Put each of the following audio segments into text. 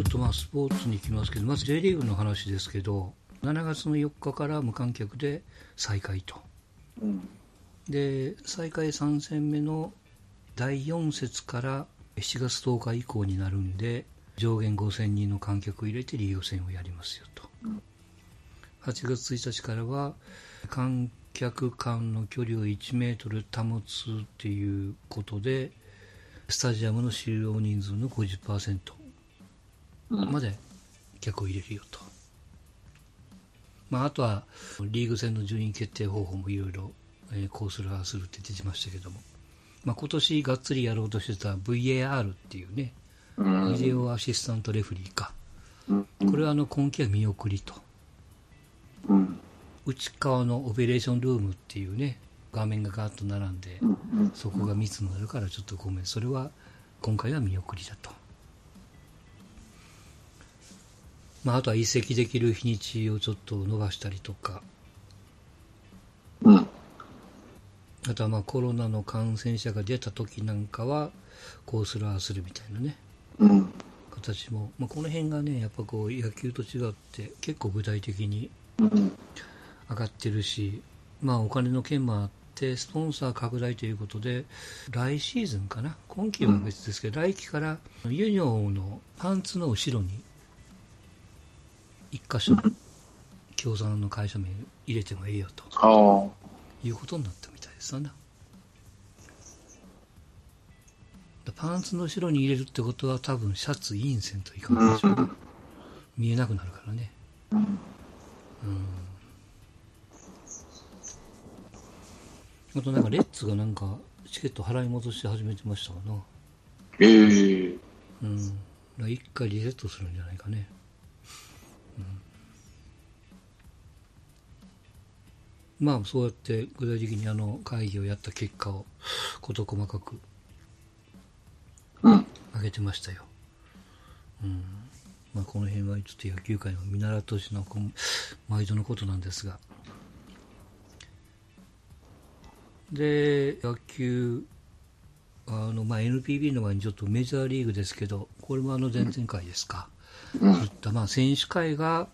ょっとまあスポーツに行きますけど、まず J リーグの話ですけど、7月の4日から無観客で再開と。うん、で、再開3戦目の第4節から7月10日以降になるんで、上限5000人の観客を入れてリーグ戦をやりますよと。8月1日からは観客間の距離を1メートル保つっていうことで、スタジアムの収容人数の50%まで客を入れるよと。まあ、あとはリーグ戦の順位決定方法もいろいろ、えこうするああするって出てましたけども、まあ、今年がっつりやろうとしてた VAR っていうね、ビデオアシスタントレフリーか、これはあの今季は見送りと、内側のオペレーションルームっていうね画面がガーッと並んで、そこが密になるからちょっとごめん。それは今回は見送りだと。まあ、あとは移籍できる日にちをちょっと伸ばしたりとか、うん、あとはまあコロナの感染者が出た時なんかはこうするああするみたいなね、うん、形も、まあ、この辺がねやっぱこう野球と違って結構具体的に上がってるし、まあお金の件もあってスポンサー拡大ということで来シーズンかな。今季は別ですけど、来季からユニオンのパンツの後ろに一箇所共産の会社名入れてもええよと。いうことになったみたいですわな。パンツの後ろに入れるってことは多分シャツインセントいかないでしょ。うね、見えなくなるからね。うん。あとなんかレッツがなんかチケット払い戻し始めてましたかな。ええ。ー、うん。一回リセットするんじゃないかねまあそうやって具体的にあの会議をやった結果を事細かく挙げてましたよ。うんまあ、この辺はちょっと野球界の見習ってほしいの毎度のことなんですが。で、野球、あの、まあ、NPB の前にちょっとメジャーリーグですけど、これもあの前々回ですか。そういった、まあ、選手会が、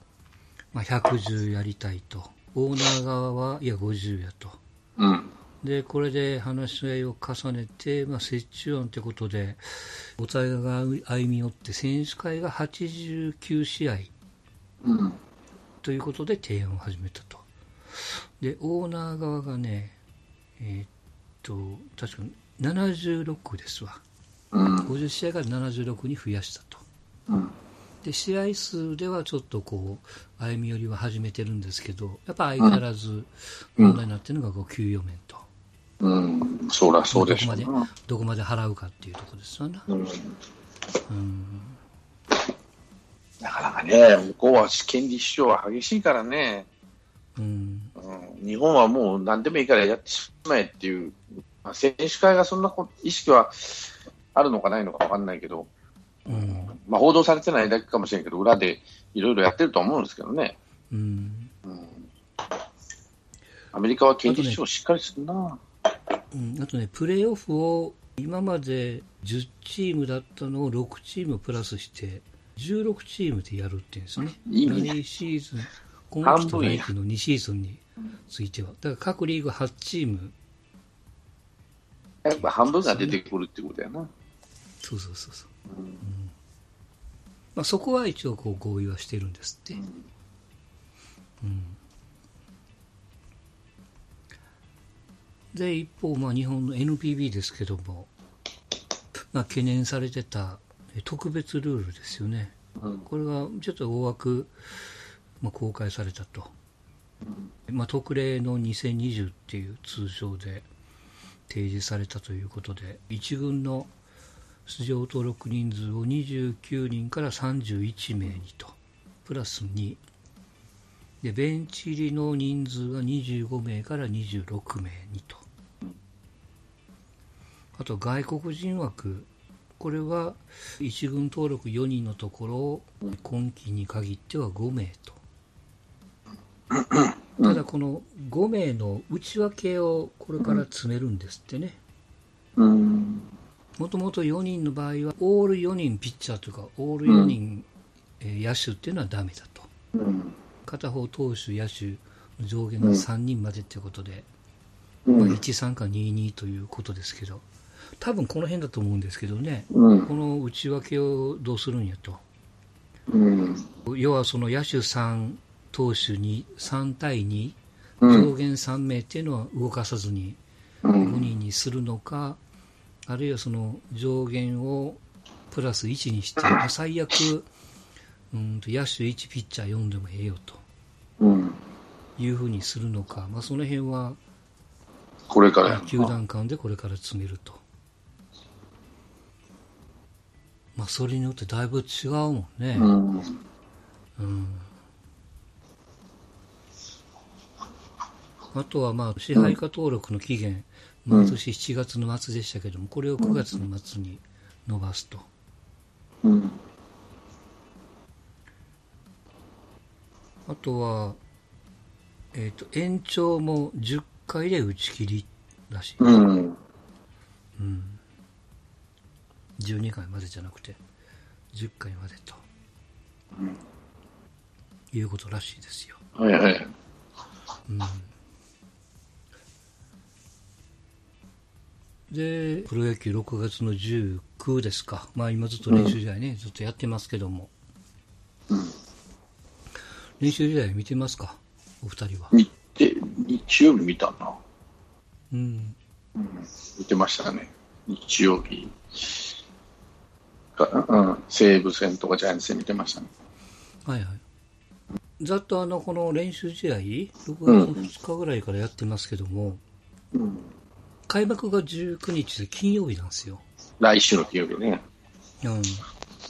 まあ、110やりたいと。オーナー側はいや50やと、うん、でこれで話し合いを重ねて、まあ、折衷案ということでお互いが歩み寄って選手会が89試合、うん、ということで提案を始めたと。でオーナー側がねえー、っと確か76ですわ、うん、50試合から76に増やしたと、うんで試合数ではちょっとこう歩み寄りは始めてるんですけどやっぱ相変わらず問題になってるのがこう給与面と、うん、そりゃそうですどこまでどこまで払うかっていうところですよね、うん、うん、なかなかね向こうは権利主張は激しいからね、うん、うん、日本はもう何でもいいからやってしまえっていう、まあ、選手会がそんな意識はあるのかないのか分かんないけど、うんまあ、報道されてないだけかもしれんけど、裏でいろいろやってると思うんですけどね。うん、うん、アメリカは権利主張しっかりするなあと、ね,、うん、あとね、プレーオフを今まで10チームだったのを6チームプラスして、16チームでやるっていうんですね。いいねシーズン、今季と来季の2シーズンについては。だから各リーグ8チーム。やっぱ半分が出てくるってことやな。そうそうそうそう。うん。まあ、そこは一応こう合意はしてるんですって。うん、で一方、まあ、日本の NPB ですけども、まあ、懸念されてた特別ルールですよね、うん、これがちょっと大枠、まあ、公開されたと、まあ、特例の2020っていう通称で提示されたということで一軍の出場登録人数を29人から31名にと。プラス2でベンチ入りの人数が25名から26名にと。あと外国人枠。これは1軍登録4人のところを今季に限っては5名と。ただこの5名の内訳をこれから詰めるんですってね、うん。もともと4人の場合は、オール4人ピッチャーというか、オール4人えー野手っていうのはダメだと。うん。片方投手、野手の上限が3人までっていうことで、うん。まあ、13か22ということですけど、多分この辺だと思うんですけどね、うんこ。の内訳をどうするんやと。うん。要はその野手3、投手2、3対2、うん。上限3名っていうのは動かさずにう5ん。人にするのか、あるいはその上限をプラス1にして、まあ最悪、うんと野手1、ピッチャー4でもええよとうん。いうふうにするのか、まあ、その辺はこれからや球団間でこれから詰めると。まあ、それによってだいぶ違うもんね。うん。うんあとはまあ支配下登録の期限、うん毎年7月の末でしたけども、これを9月の末に伸ばすと。うん。あとは、えっ、と、延長も10回で打ち切りらしい。うん。うん。12回までじゃなくて、10回までと。いうことらしいですよ。はいはい。うんで、プロ野球6月の19ですか。まあ今ずっと練習試合ね、ずっとやってますけども。うん。練習試合見てますか？お二人は。見て、日曜日見たな。うん。見てましたね。日曜日。かうん。西武戦とかジャイアンツ戦見てましたね。はいはい。ざっとあの、この練習試合、6月2日ぐらいからやってますけども、うん。開幕が19日で金曜日なんですよ。来週の金曜日ね。うん。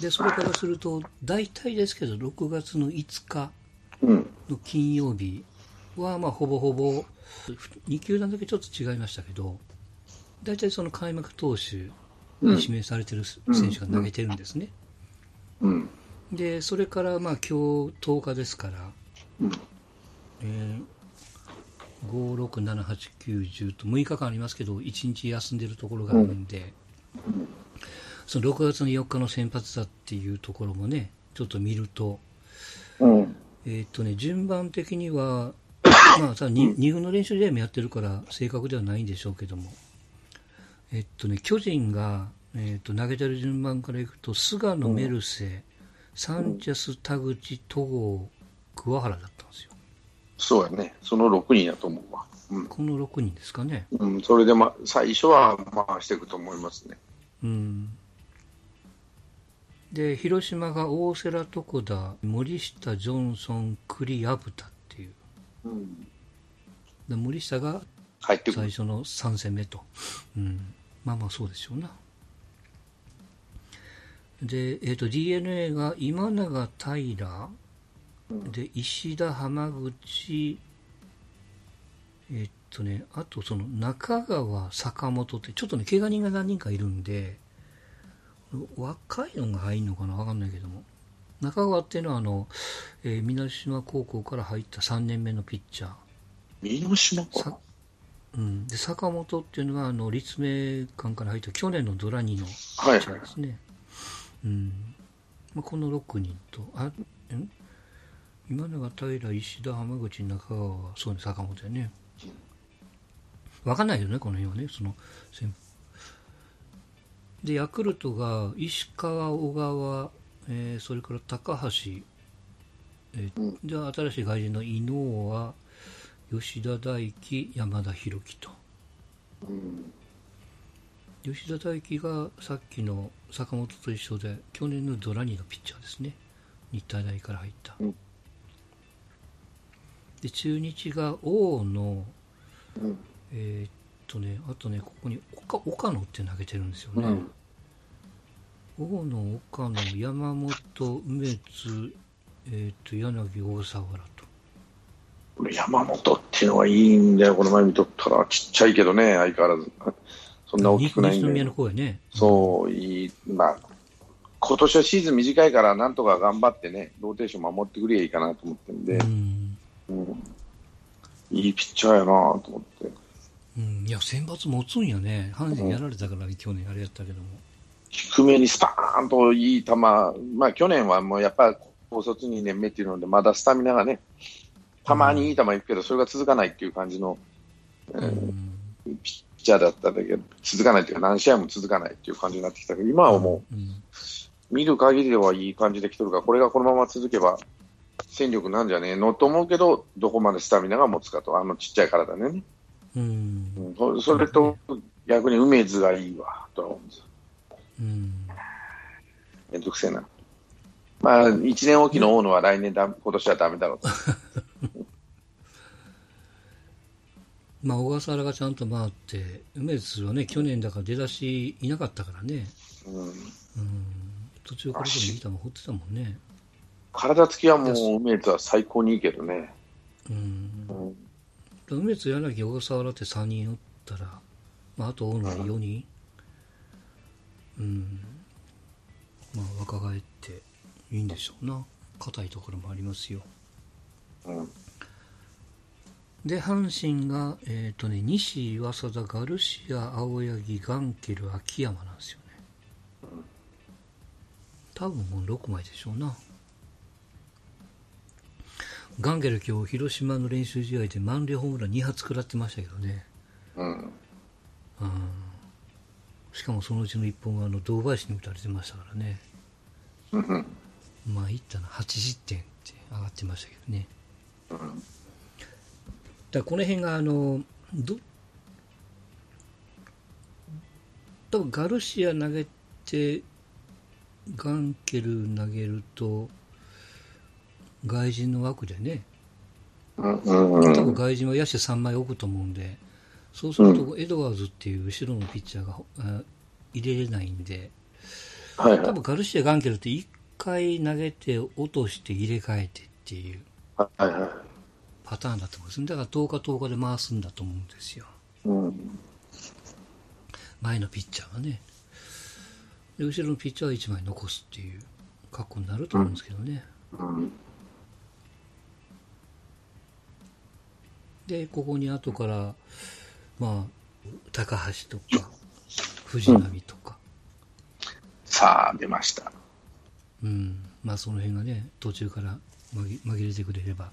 で、それからすると、大体ですけど、6月の5日うん。の金曜日は、まあ、ほぼほぼ、2球団だけちょっと違いましたけど、大体その開幕投手に指名されてる選手が投げてるんですね。うん。で、それから、まあ、今日10日ですから、うん。えー5、6、7、8、9、10と6日間ありますけど、1日休んでるところがあるんで、その6月の4日の先発だっていうところもね、ちょっと見ると、うん。えーっとね、順番的には、まあ、さ 2, 2軍の練習試合もやってるから正確ではないんでしょうけども、えっとね、巨人が、えーっと投げてる順番からいくと、菅野、メルセ、サンチェス、田口、戸郷、桑原だったんですよ。そうやね。その6人やと思うわ。うん。この6人ですかね。うん、それで、ま、最初は回していくと思いますね。うん。で、広島が大瀬良床田、森下、ジョンソン、栗、薮田っていう。うん。で森下が。最初の3戦目と。うん。まあまあそうでしょうな。で、えっ、と、DNA が今永平、で、石田浜口、えっとね、あとその中川、坂本って、ちょっとね、怪我人が何人かいるんで、若いのが入るのかなわかんないけども。中川っていうのは、あの、えー、南島高校から入った3年目のピッチャー。見島うん、で坂本っていうのはあの立命館から入った去年のドラニーのピはい。ッチャーですね、うん。まあ、この6人とあん？今永平石田浜口中川はそうね坂本やね分かんないよねこの辺はねそのでヤクルトが石川小川、えーそれから高橋、えーで新しい外人の伊能は吉田大輝、山田裕樹と。吉田大輝がさっきの坂本と一緒で、去年のドラニーのピッチャーですね。日体大から入った。うんで、中日が大野、うん。えーっとね、あとね、ここに岡岡野って投げてるんですよね。うん。大野、岡野、山本、梅津、えーっと、柳、大沢原と。これ山本っていうのはいいんだよ。この前見とったら、ちっちゃいけどね、相変わらず。そんな大きくないんでの。方やね。そう、いい、まあ、今年はシーズン短いから、なんとか頑張ってね、ローテーション守ってくればいいかなと思ってるんでう、ん。うんいいピッチャーやなと思って。うん、いや、選抜持つんやね。阪神やられたから、去年あれやったけども。低めにスパーンといい球、まあ去年はもうやっぱ高卒2年目っていうので、まだスタミナがね、たまにいい球いくけど、それが続かないっていう感じの、うえーんピッチャーだったんだけど、続かないっていうか、何試合も続かないっていう感じになってきたけど、今はもうんう、見る限りではいい感じで来てるから、これがこのまま続けば、戦力なんじゃねえ？のと思うけど、どこまでスタミナが持つかと、あのちっちゃい体でね。うんうんそそれと、逆に梅津がいいわ、とは思うんですよ。うんめんどくせえな。まあ、一年おきの大野は来年だ、今年はダメだろうと。まあ、小笠原がちゃんと回って、梅津はね、去年だから出だしいなかったからね、うんうん、途中からでもいい球放ってたもんね。体つきはもう梅津は最高にいいけどね。うんうん梅津、柳、小笠原って3人おったら、まあ、あと大野で4人、うん、まあ、若返っていいんでしょうな、硬いところもありますよ。うんで、阪神が、えっ、とね、西、岩貞、ガルシア、青柳、ガンケル、秋山なんですよね。多分もう6枚でしょうな。ガンケル今日広島の練習試合で満塁ホームラン2発食らってましたけどね。うんしかもそのうちの1本はあの堂林に打たれてましたからね。まあいったな、80点って上がってましたけどね。うんだからこの辺があのど多分ガルシア投げてガンケル投げると外人の枠でね。うん。うん多分外人は野手3枚置くと思うんでそうするとエドワーズっていう後ろのピッチャーがあ入れれないんではいはい。多分ガルシア、ガンケルって1回投げて落として入れ替えてっていう。パターンだと思うんですだから10日10日で回すんだと思うんですよ。うん。前のピッチャーはね。で後ろのピッチャーは1枚残すっていう格好になると思うんですけどね、うんでここに後からまあ高橋とか藤波とか、さあ、出ました。うん。まあその辺がね途中から紛紛れてくれれば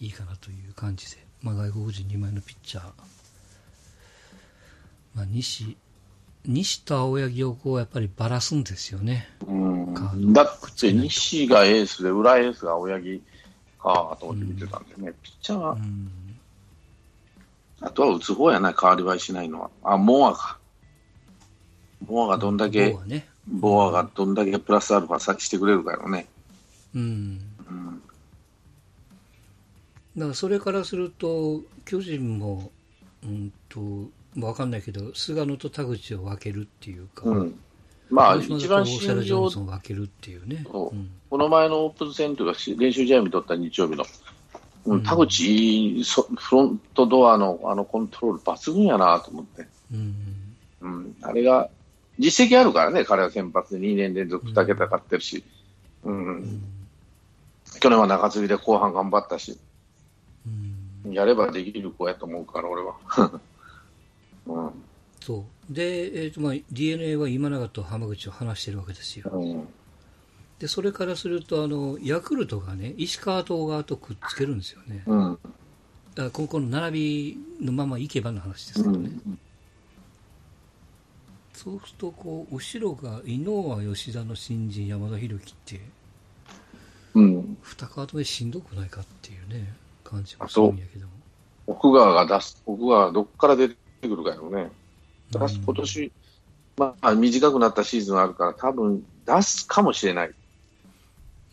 いいかなという感じで、まあ、外国人2枚のピッチャー、まあ、西西と青柳をこうやっぱりばらすんですよね。うん。だって、西がエースで、裏エースが青柳かと思って見てたんでね、ピッチャーはう、んあとは打つ方やな、変わり映えしないのは。あ、モアか。モアがどんだけボー、はねボアがどんだけプラスアルファさしてくれるかよね。うんうん。だからそれからすると巨人もうんと分かんないけど菅野と田口を分けるっていうか、うん。まあ、広一番島だと大瀬良心情ジョンソンを分けるっていうねそううんこの前のオープン戦というか、し練習試合見とった日曜日の、ううん。ん、田口そ、フロントドアのあのコントロール抜群やなと思って、うん。うん、あれが、実績あるからね、彼は先発で。2年連続2桁勝ってるし、うん。うん。去年は中継ぎで後半頑張ったし、うん。やればできる子やと思うから、俺は。うん。そう。で、えーとまあ、d n a は今永と浜口を話してるわけですよ。うんでそれからするとあのヤクルトがね石川と小川とくっつけるんですよね。うん。だからここの並びのままいけばの話ですけどね、うん。そうするとこう後ろが井上吉田の新人山田裕貴ってうん、二カード目しんどくないかっていうね感じもするんやけど。も奥川が出す、奥川がどっから出てくるかよね。出すうん。今年、まあ、短くなったシーズンあるから、多分出すかもしれない。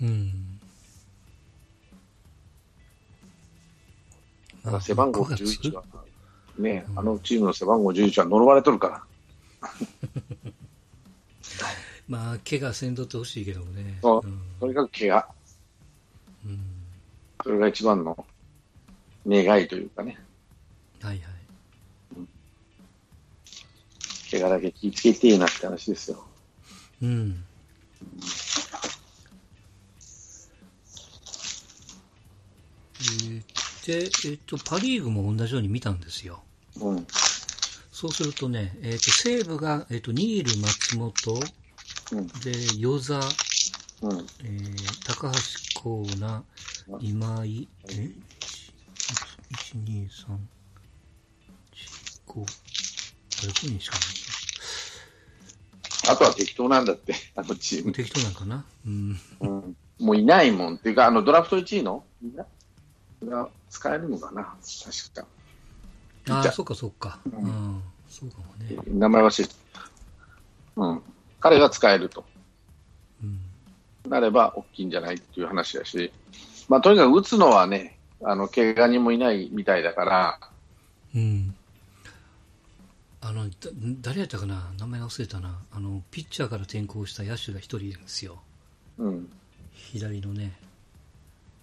うん。ただ背番号5月？11は、ね、うん。あのチームの背番号11は呪われとるから。まあ怪我せんとってほしいけどもね。そう。うん。とにかく怪我。うん。それが一番の願いというかね。はいはい。怪我だけ気ぃつけてえなって話ですよ。うん。えーで、えっと、パ・リーグも同じように見たんですよ。うん。そうするとね、えっと、西武が、えっと、ニール、松本、うん。で、与座、うん。えー高橋光成、今井、え ?1、2、3、4、5、6人しかあとは適当なんだって、あのチーム。ない。適当なんかな？うん。うん、もういないもん。っていうか、あの、ドラフト1位の？みんな？が使えるのかな？確か。ああ、そっかそっか。ううんん。そうかもね。名前は知うん。彼が使えるとうん。なれば大きいんじゃないっていう話だし、まあ、とにかく打つのはね、あの、怪我人もいないみたいだから、うん。あの、だ誰やったかな？名前忘れたな。あの、ピッチャーから転向した野手が一人いるんですよ。うん。左のね。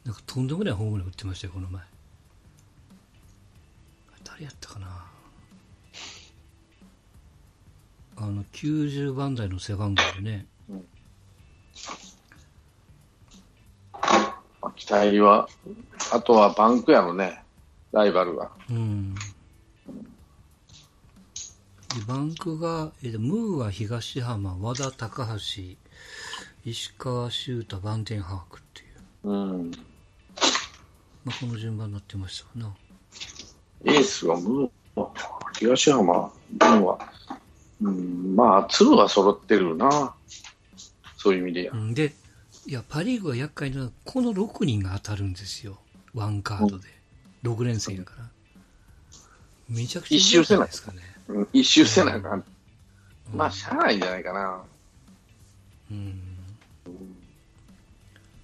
なんかとんでもないホームラン打ってましたよ、この前。誰やったかなあの、90番台の背番号でね。まあ期待は、あとはバンクやろね、ライバルは。うん。でバンクが、えームーは東浜、和田高橋、石川修太、バンテンハークっていう。うん。まあ、この順番になってましたわな。エースはムー、東浜、は、うん、まあ、鶴は揃ってるな。そういう意味でで、いや、パ・リーグは厄介なのは、この6人が当たるんですよ。ワンカードで。6連戦やから。めちゃくちゃ一周せないですかね。うん一周せなあかん。まあ、しゃあないんじゃないかな。うん。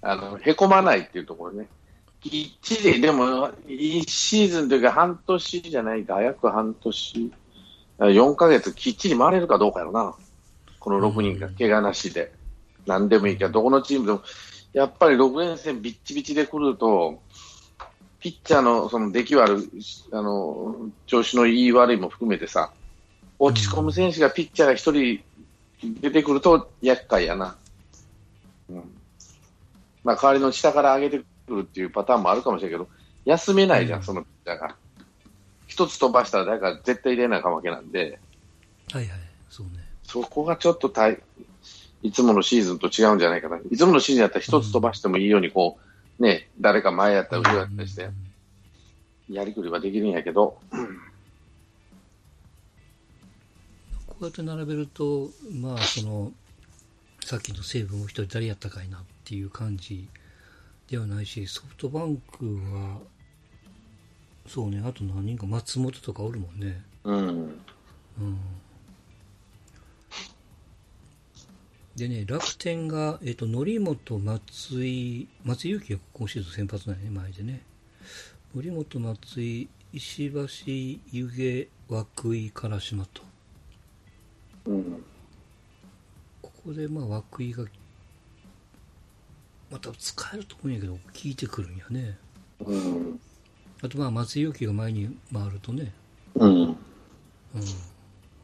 あの、へこまないっていうところね。きっちり、でも、1シーズンというか半年じゃないか、約半年、4ヶ月きっちり回れるかどうかやろな。この6人が怪我なしで。何でもいいから、どこのチームでも、やっぱり6連戦ビッチビチで来ると、ピッチャーのその出来悪い、あの、調子のいい悪いも含めてさ、落ち込む選手がピッチャーが一人出てくると厄介やな。うん。まあ、代わりの下から上げてくるっていうパターンもあるかもしれないけど、休めないじゃん、うんそのピッチャーが。一つ飛ばしたら誰か絶対入れないかもわけなんで、はいはい。そうね。そこがちょっと大いつものシーズンと違うんじゃないかな。いつものシーズンやったら一つ飛ばしてもいいように、こう、ね、誰か前やったら後ろやったりして、やりくりはできるんやけど、こうやって並べると、まあ、その、さっきの西武もう一人誰やったかいなっていう感じではないし、ソフトバンクは、そうね、あと何人か松本とかおるもんね。うん。うん。でね、楽天が、えっ、と、則本、松井、松井裕樹が今シーズン先発なんやね、前でね。則本、松井、石橋、湯気、涌井、唐島と。うん。ここで、まあ、涌井が、また使えると思うんやけど、効いてくるんやね。うん。あと、まあ、松井裕樹が前に回るとね、うん。うん。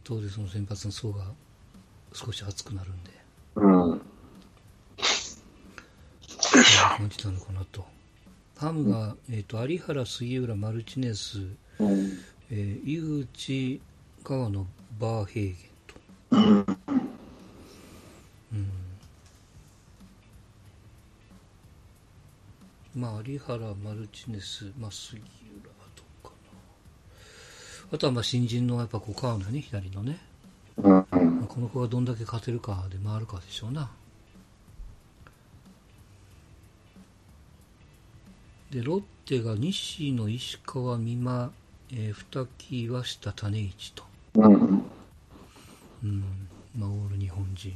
当然その先発の層が少し厚くなるんで。うん。感じなのかなと。ファムが、えっ、と、有原、杉浦、マルチネス、うん。えー井口、川野、バーヘーゲンと。うん。うん。まあ、有原、マルチネス、まあ、杉浦はどうかな。あとは、まあ、新人の、やっぱ、こう、川野ね、左のね。うん。まあこの子がどんだけ勝てるかで回るかでしょうな。で、ロッテが西野、石川、美馬、えー、二木、岩下、種市と。うん。うん。まあ、オール日本人。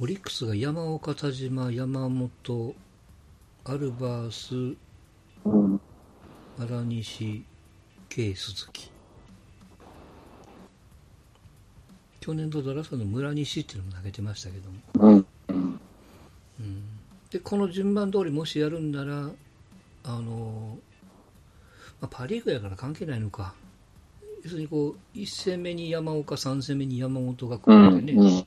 オリックスが山岡、田島、山本、アルバース、うん。荒西、K、鈴木。去年度ドラフトの村西っていうのも投げてましたけども。うん。うん。うんでこの順番通りもしやるんならあの、まあ、パ・リーグやから関係ないのか要するにこう1戦目に山岡3戦目に山本が来うるんでん。ね、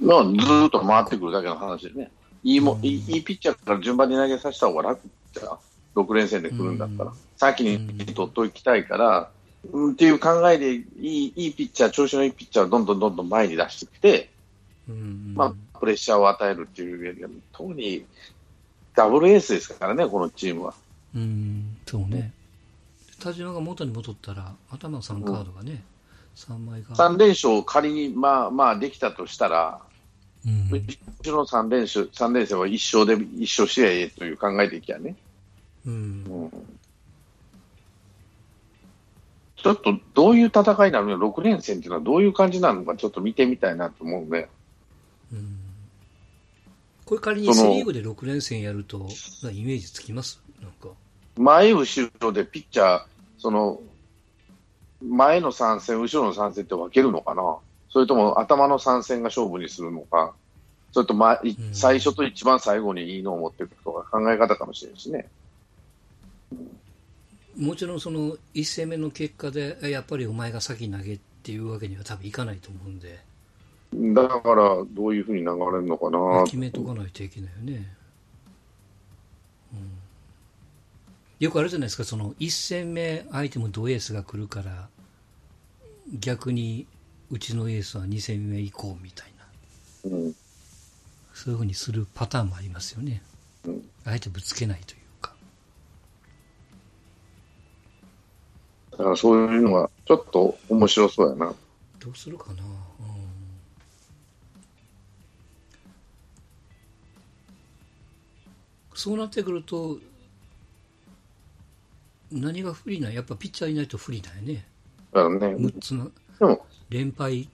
まあ、ずーっと回ってくるだけの話でね。いいも、うんいいピッチャーから順番に投げさせた方が楽じゃん？6連戦で来るんだったら。うん先に取っときたいから、うん、っていう考えでいい、いいピッチャー、調子のいいピッチャーをどんどんどんどん前に出してきて、うんまあ、プレッシャーを与えるっていうよりは、特にダブルエースですからね、このチームは。うん、そうね。田島が元に戻ったら、頭の3カードがね、3枚が。3連勝、仮にまあまあできたとしたら、うんうちの3連勝、三連戦は一勝で、一勝試合という考えでいきゃね。うんちょっとどういう戦いになるの ?6 連戦っていうのはどういう感じなのかちょっと見てみたいなと思うね。うんこれ仮にセ・リーグで6連戦やると、イメージつきます？なんか。前、後ろでピッチャー、その、前の3戦、後ろの3戦って分けるのかな？それとも頭の3戦が勝負にするのかそれと、ま、いうん最初と一番最後にいいのを持っていくとか考え方かもしれないしね。もちろんその1戦目の結果で、えやっぱりお前が先投げっていうわけには多分いかないと思うんで、だから、どういうふうに流れるのかな決めとかないといけないよね。うんよくあるじゃないですか、その1戦目、相手もドエースが来るから、逆にうちのエースは2戦目以降みたいな、うん。そういうふうにするパターンもありますよね。うんあえてぶつけないというか。だからそういうのがちょっと面白そうやな。どうするかな、うんそうなってくると何が不利なん？やっぱピッチャーいないと不利だよねね、6つのでも、連敗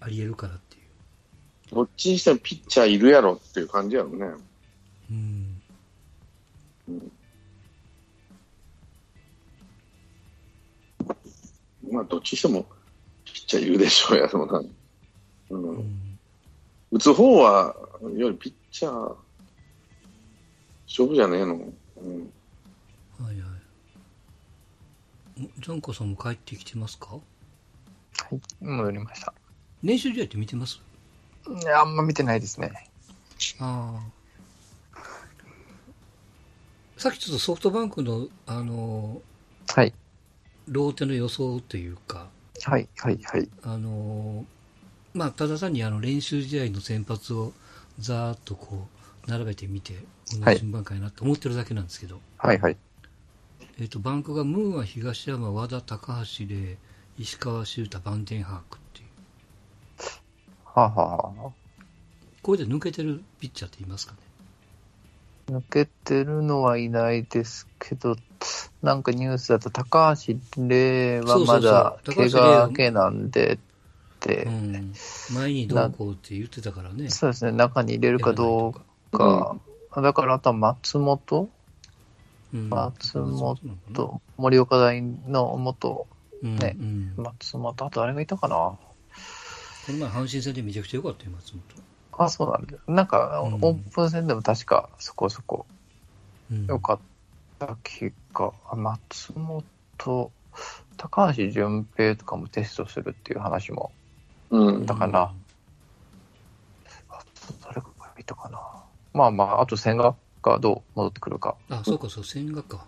ありえるからっていうどっちにしてもピッチャーいるやろっていう感じやろね。うんまあ、どっちにしてもピッチャーいるでしょうやろな。うんうん打つ方は、よりピッチャー、勝負じゃねえの。うん、はいはいおジャンコさんも帰ってきてますか？はい、戻りました。練習試合って見てます？いや、あんま見てないですね。ああさっきちょっとソフトバンクのあのはい、ローテの予想というか、はい、はい、はい。あのまあ、ただ単にあの練習試合の先発をざーっとこう並べてみて、この順番かいなと思ってるだけなんですけど、はい、はい。えっとバンクがムーア、東山、和田、高橋で石川修太、バンテンハークっていう、はあ、はあは。あ、これで抜けてるピッチャーって言いますかね？抜けてるのはいないですけど、なんかニュースだと高橋礼はまだ怪我明けなんでって、うん、前にどうこうって言ってたからね。そうですね、中に入れるかどうか、だからあとは松本。うん。松本盛岡大の元、うんねうん松本、あと誰がいたかなこの前、阪神戦でめちゃくちゃ良かったよ、松本。あ、そうなんだ。なんか、うんオープン戦でも確かそこそこうん良かった気が、あ松本、高橋純平とかもテストするっていう話も、うん。だからあと誰がいたかな。まあまあ、あと千賀がどう戻ってくるかあ、そうか、そう、千賀か。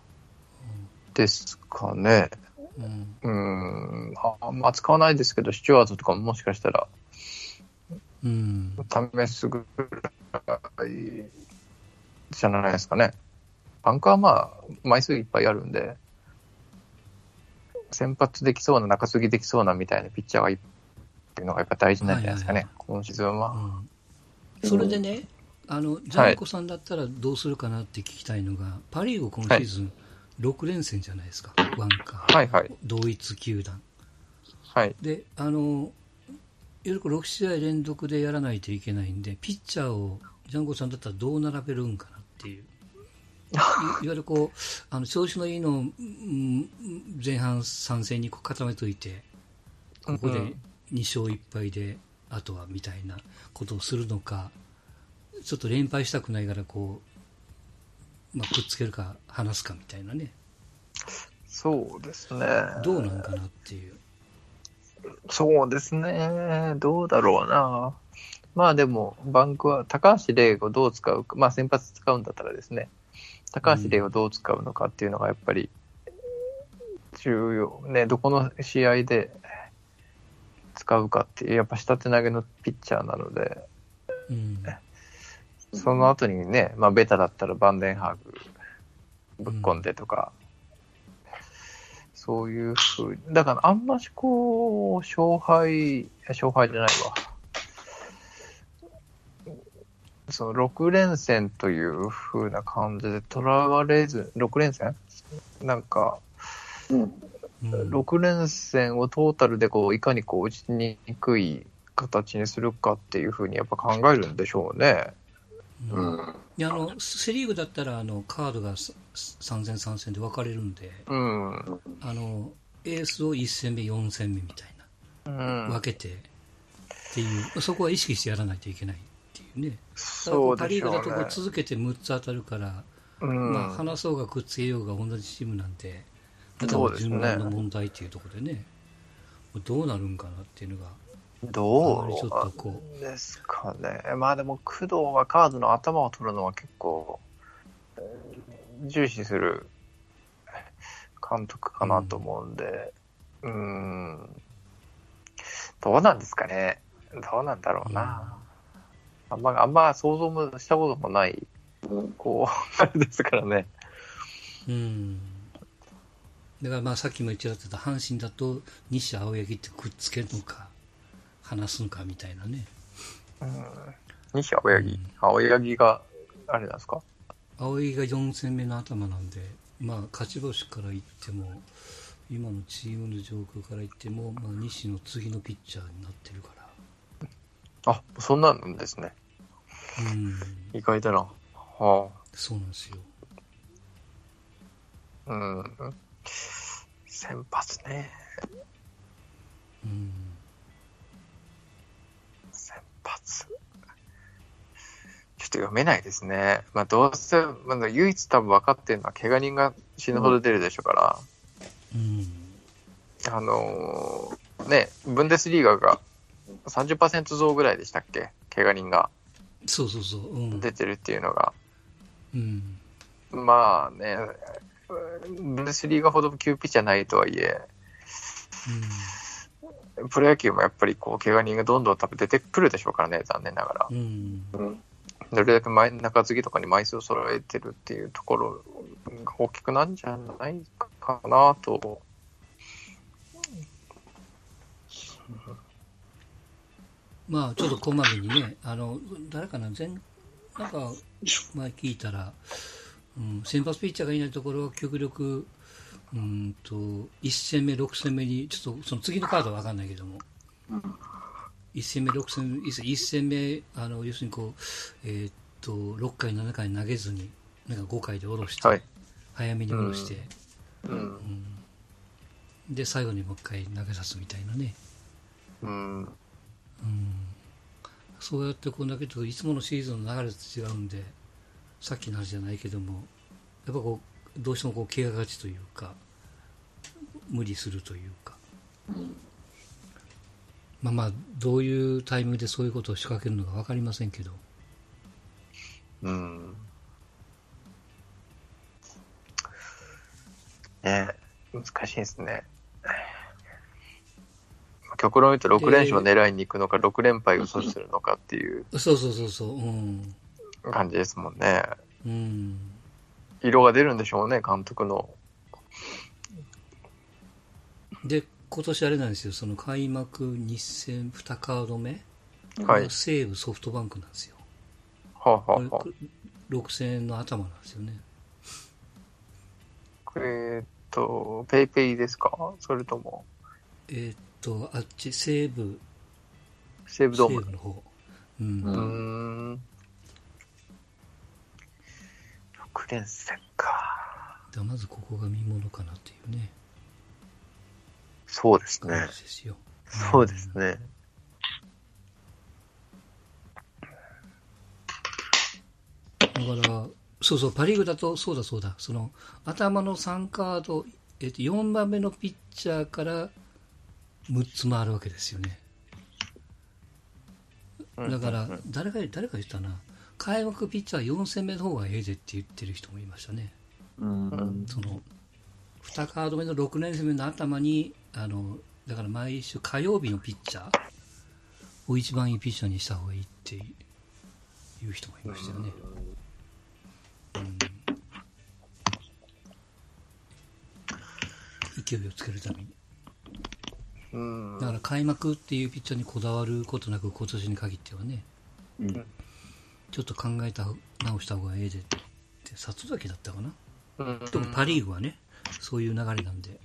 ですかね。うん。うーん、ああんま使わないですけど、スチュワーズとかももしかしたらうん。試すぐらいじゃないですかね。バンクはまあ、枚数いっぱいあるんで、先発できそうな、中継ぎできそうなみたいなピッチャーがいっていうのがやっぱ大事なんじゃないですかね、はいはい今シーズンは。うんそれでね、あの、ジャンコさんだったらどうするかなって聞きたいのが、パ・リーグ今シーズン6連戦じゃないですか、ワンカー。はいはい。同一球団。はい。で、あの、よく6試合連続でやらないといけないんで、ピッチャーをジャンコさんだったらどう並べるんかなっていう。い いわゆるこう、あの、調子のいいのを、うん前半3戦に固めといて、ここでうん2勝1敗で、あとはみたいなことをするのか、ちょっと連敗したくないから、こう、まあ、くっつけるか、離すかみたいなね、そうですね。どうなんかなっていう。そうですね。どうだろうな。まあでも、バンクは高橋礼をどう使うか、まあ先発使うんだったらですね、高橋礼をどう使うのかっていうのがやっぱり重要。ね、どこの試合で使うかっていう、やっぱ下手投げのピッチャーなので、うん。その後にね、まあ、ベタだったらバンデンハーグぶっ込んでとか、そういうふうに、だからあんましこう、勝敗、勝敗じゃないわ。その6連戦というふうな感じでとらわれず、6連戦？なんか、うん。うん6連戦をトータルでこういかにこう打ちにくい形にするかっていうふうにやっぱ考えるんでしょうね。うんうん。いやあのセ・リーグだったらあのカードが3戦3戦で分かれるんでうん。あのエースを1戦目4戦目みたいなうん分けてっていう、そこは意識してやらないといけないっていうねそうパ・リーグだとこう。続けて6つ当たるから、うんまあ、離そうがくっつけようが同じチームなんであと順番の問題っていうところでねどうなるんかなっていうのがどあまりちょっとこうですかね。まあでも、工藤はカードの頭を取るのは結構、重視する監督かなと思うんで、うーん、どうなんですかね。どうなんだろうな。あんま、あんま想像もしたこともない、こう、あれですからね。うんだからまあさっきも言ってた阪神だと西青柳ってくっつけるのか離すのかみたいなね。うん、西青柳、青柳が、あれなんですか？青柳が4戦目の頭なんでまあ勝ち星から言っても今のチームの状況から言っても、まあ、西の次のピッチャーになってるから。あ、そんなんですね。うん。意外だな。はそうなんですよ。あ、うん。先発ね。うん。先発。ちょっと読めないですね。まあどうせ、まだ唯一多分分かってるのは怪我人が死ぬほど出るでしょうから、うん。あのーね、ブンデスリーガが30%増ぐらいでしたっけ？怪我人が。そうそうそう。うん。出てるっていうのが。うん。まあね、ブンデスリーガほど急ピッチャーないとはいえ、プロ野球もやっぱりこう、怪我人がどんどん多分出てくるでしょうからね、残念ながら。うん。どれだけ前中継ぎとかに枚数を揃えてるっていうところが大きくなんじゃないかなと。まあちょっとこまめにねあの誰かな前なんか前聞いたら、うん、先発ピッチャーがいないところは極力うんと1戦目6戦目にちょっとその次のカードは分かんないけども、1戦目6戦目1戦目あの要するにこうえーっと6回7回投げずになんか5回で下ろして、はい。早めに下ろして、うん。うんで最後にもう一回投げさすみたいなねうん。うんそうやってこう投げていつものシーズンの流れと違うんでさっきの話じゃないけどもやっぱこうどうしてもこう怪我がちというか無理するというか、まあまあどういうタイミングでそういうことを仕掛けるのか分かりませんけどうん。ね難しいですね。極論言うと6連勝を狙いに行くのか、6連敗を阻止するのかっていうそうそうそうそううん感じですもんね。うん色が出るんでしょうね、監督の。で今年あれなんですよその開幕2戦2カード目はいが西武ソフトバンクなんですよはあ、はあは6戦の頭なんですよねあ、えーっと、ペイペイですか？それとも、えーっと、あっち、西部、西西武ドーム。部の方。うん。うん。6連戦か。だまずここが見ものかなっていうね、そうですねですよ。そうですね。だから、そうそう、パ・リーグだと、そうだそうだ、その、頭の3カード、えっと、4番目のピッチャーから6つ回るわけですよね。だから、誰が、誰が言ったな、開幕ピッチャー4戦目の方がええでって言ってる人もいましたね。うん。その2カード目の6年生目の頭にあのだから毎週火曜日のピッチャーを一番いいピッチャーにした方がいいっていう人もいましたよね。うん勢いをつけるために。うんだから開幕っていうピッチャーにこだわることなく今年に限ってはね、うんちょっと考えた直した方がええでって、里崎だったかな。うん。特にパ・リーグはね、そういう流れなんで、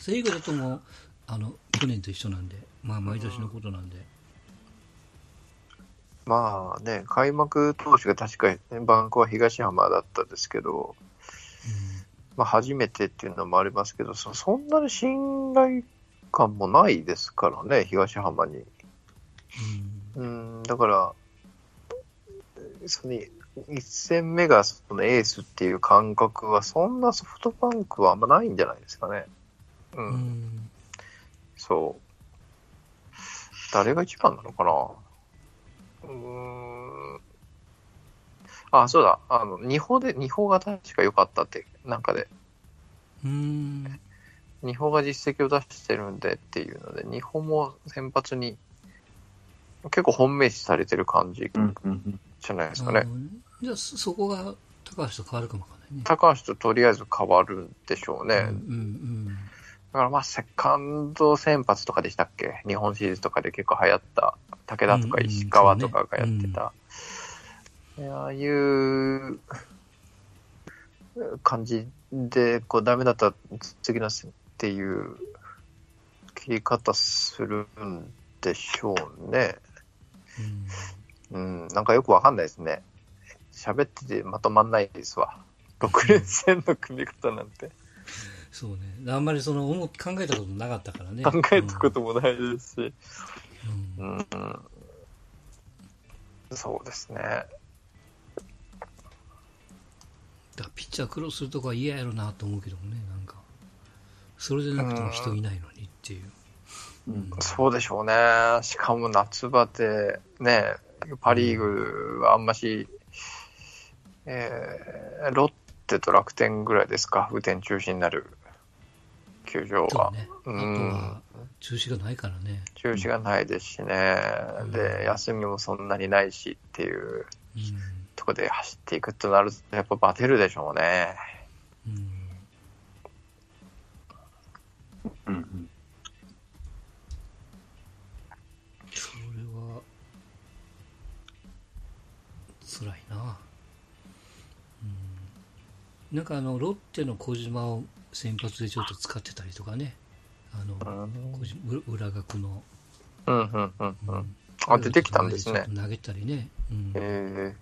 セ・リーグだともうあの去年と一緒なんで、まあ、毎年のことなんで、まあね、開幕投手が確か、ね、バンクは東浜だったんですけど、まあ、初めてっていうのもありますけど、そそんなに信頼感もないですからね、東浜に。うん。うん、だから、その1戦目がそのエースっていう感覚は、そんなソフトバンクはあんまないんじゃないですかね。う、うんんそう。誰が一番なのかなうーん。あ、そうだ。あの、二歩で、二歩が確か良かったって、なんかで。うん二歩が実績を出してるんでっていうので、二歩も先発に結構本命視されてる感じうんうんじゃないですかね。じゃあそそこが高橋と変わるかもわかんないね。高橋ととりあえず変わるんでしょうね。うんうんだからまあ、セカンド先発とかでしたっけ？日本シリーズとかで結構流行った、武田とか石川とかがやってた。いやああいう感じで、こう、ダメだったら次のっていう切り方するんでしょうね。うんうん、なんかよくわかんないですね。喋っててまとまんないですわ。6連戦の組み方なんて。そうね。あんまりその思っ考えたことなかったからね。考えたこともないですし。うんうんうん、そうですね。だピッチャー苦労するとこは嫌やろなと思うけどもね、なんか。それでなくても人いないのにっていう。うんそうでしょうね。しかも夏場で、ね、パ・リーグはあんまし、えーロッテと楽天ぐらいですか、雨天中止になる球場は。そうんは、中止がないからね。中止がないですしね、うんで、休みもそんなにないしっていううん。とこで走っていくとなると、やっぱバテるでしょうね。うん。うん辛いな。うん。なんかあの、ロッテの小島を先発でちょっと使ってたりとかね。あの、うん、小島う裏学の。うん、うん、うん。ううんんあ出てきたんですね投げたりね。うん。え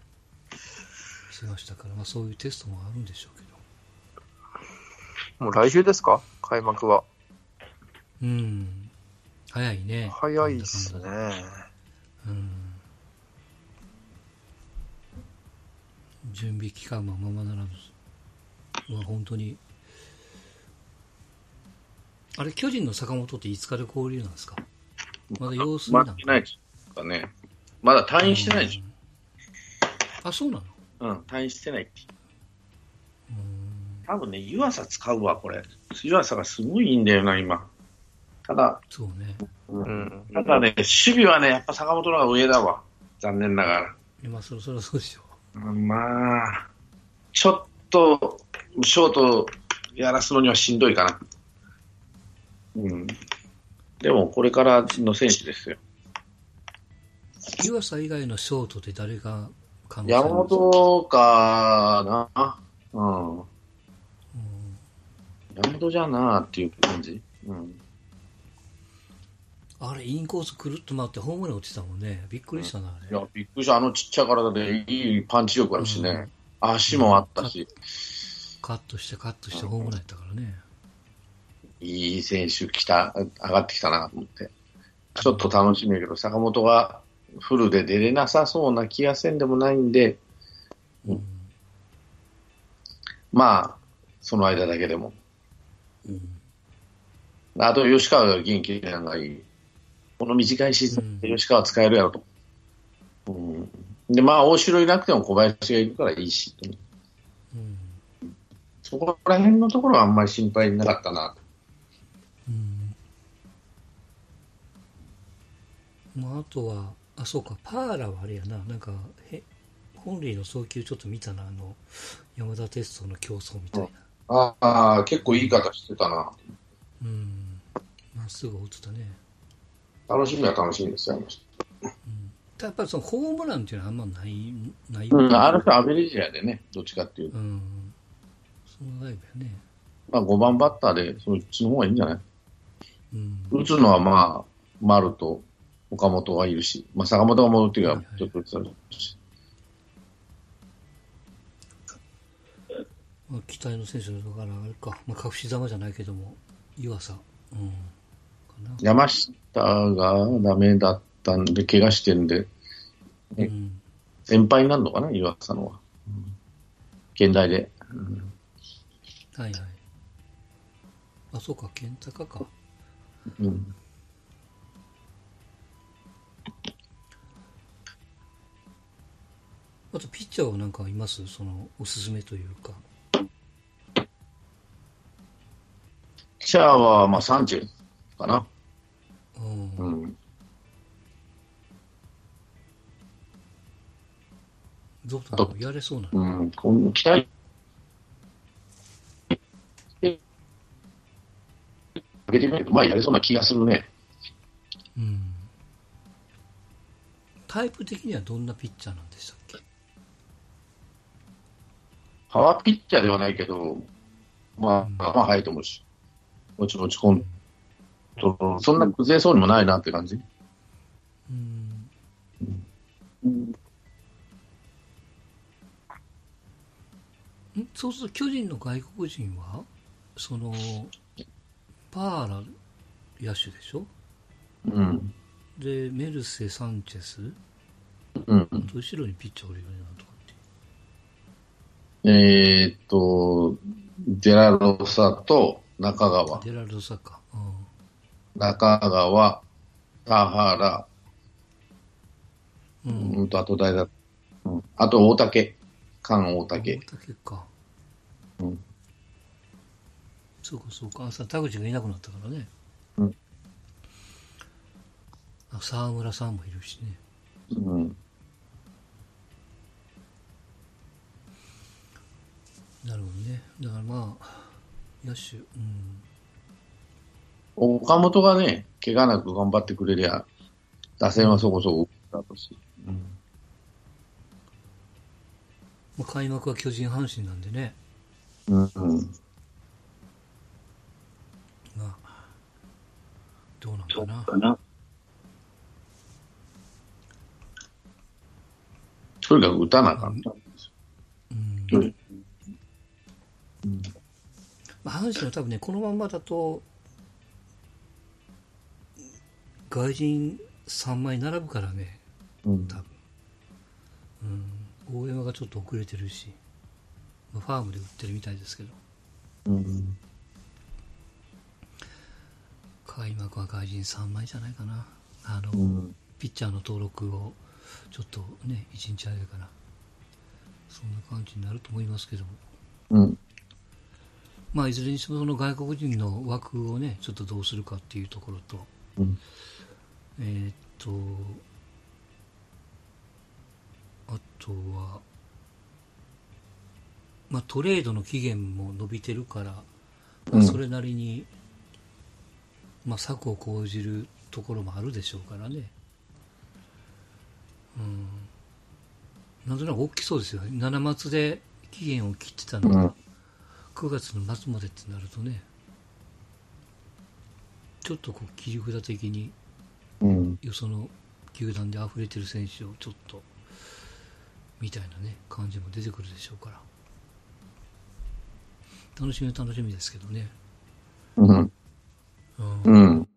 しましたから、まあそういうテストもあるんでしょうけど。ー、もう来週ですか？開幕は。うん。早いね。早いっすね。うん。準備期間もままならず。まあ本当に。あれ、巨人の坂本っていつから交流なんですか？まだ様子見なのまだないですかね。まだ退院してないでしうんあ、そうなの？ょ。うん、退院してないって。うん。多分ね、湯浅使うわ、これ。湯浅がすごいいいんだよな、今。ただ、そうね。ううんん。ただね、守備はね、やっぱ坂本の方が上だわ。残念ながら。まあそろそろそうでしょうんまあ、ちょっと、ショートやらすのにはしんどいかな。うん。でも、これからの選手ですよ。う。湯浅以外のショートって誰が可能性あ山本かな？うん。うん山本じゃなっていう感じ？うん。あれ、インコースくるっと回ってホームラン打ってたもんね。びっくりしたな、あれ。いや、びっくりした。あのちっちゃい体でいいパンチ力あるしね。足もあったし、カットしてカットしてホームランやったからね。いい選手来た、上がってきたなと思って。ちょっと楽しみやけど、坂本がフルで出れなさそうな気がせんでもないんで、うん。まあ、その間だけでも。うん。あと、吉川が元気なのがいい。この短いシーズンで吉川使えるやろと。うん。で、まあ、大城いなくても小林がいるからいいし、うん。そこら辺のところはあんまり心配なかったな。うん。まあ、あとは、あ、そうか、パーラはあれやな、なんか、へ本塁の送球ちょっと見たな、あの、山田哲人の競争みたいな。ああ、結構いい方してたな。うん。まっすぐ打ってたね。楽しみは楽しみですよ。やっぱりそのホームランっていうのはあんまない、ないうん、ある人アベレージやでね、どっちかっていうと。うん。そのね。まあ5番バッターで、そっちの方がいいんじゃない？うん。打つのはまあ、丸と岡本はいるし、まあ坂本が戻ってからちょっと打つし。まあ、期待の選手だからあれか、まあ、隠し玉じゃないけども、湯浅。うん。山下がダメだったんで、怪我してるんで、えうん。先輩になるのかな、岩佐のは。うん現代で。うんはいはい。あ、そうか、健高か。うんあと、ピッチャーはなんかいます？その、おすすめというか。ピッチャーは、まあ、サンチェスかな。うん。うん。どうだろうやれそうなのうん。この期待。かけてみると、まあ、やれそうな気がするね。うん。タイプ的にはどんなピッチャーなんでしたっけ？パワーピッチャーではないけど、まあ、まあ、速いと思うし。もちもちコントロールそんな崩れそうにもないなって感じ？うん。んそうすると巨人の外国人はそのパーラ野手でしょ？うん。でメルセ・サンチェス？うん。後ろにピッチャーおるよねなんとかってえーっと、デラロサと中川。デラルドサッカー、中川、田原、うん。うん、うんと、あと誰だ、うん、あと大竹、菅大竹。大竹か。うん。そうかそうか。朝田口がいなくなったからね。うん。あ沢村さんもいるしね。うん。なるほどね。だからまあ野手うん岡本がね、怪我なく頑張ってくれりゃ、打線はそこそこだとし。うん。まあ、開幕は巨人阪神なんでねうん。うん。まあどうなんかなかな。とにかく打たなあかん。うんうんまあ、阪神は多分ねこのまんまだと外人3枚並ぶからねうん多分、うん、大山がちょっと遅れてるし、まあ、ファームで売ってるみたいですけどうん。開幕は外人3枚じゃないかなあの、うん。ピッチャーの登録をちょっとね1日あれだからそんな感じになると思いますけどもうん。まあいずれにしてもその外国人の枠をねちょっとどうするかっていうところとうん。えーっとあとはまあトレードの期限も伸びてるから、まあ、うん。それなりに、まあ、策を講じるところもあるでしょうからね。うん。なんとなく大きそうですよ七末で期限を切ってたのが、うん。9月の末までってなるとねちょっとこう切り札的にうん。よその球団で溢れてる選手をちょっとみたいなね感じも出てくるでしょうから楽しみは楽しみですけどね、うん。うんう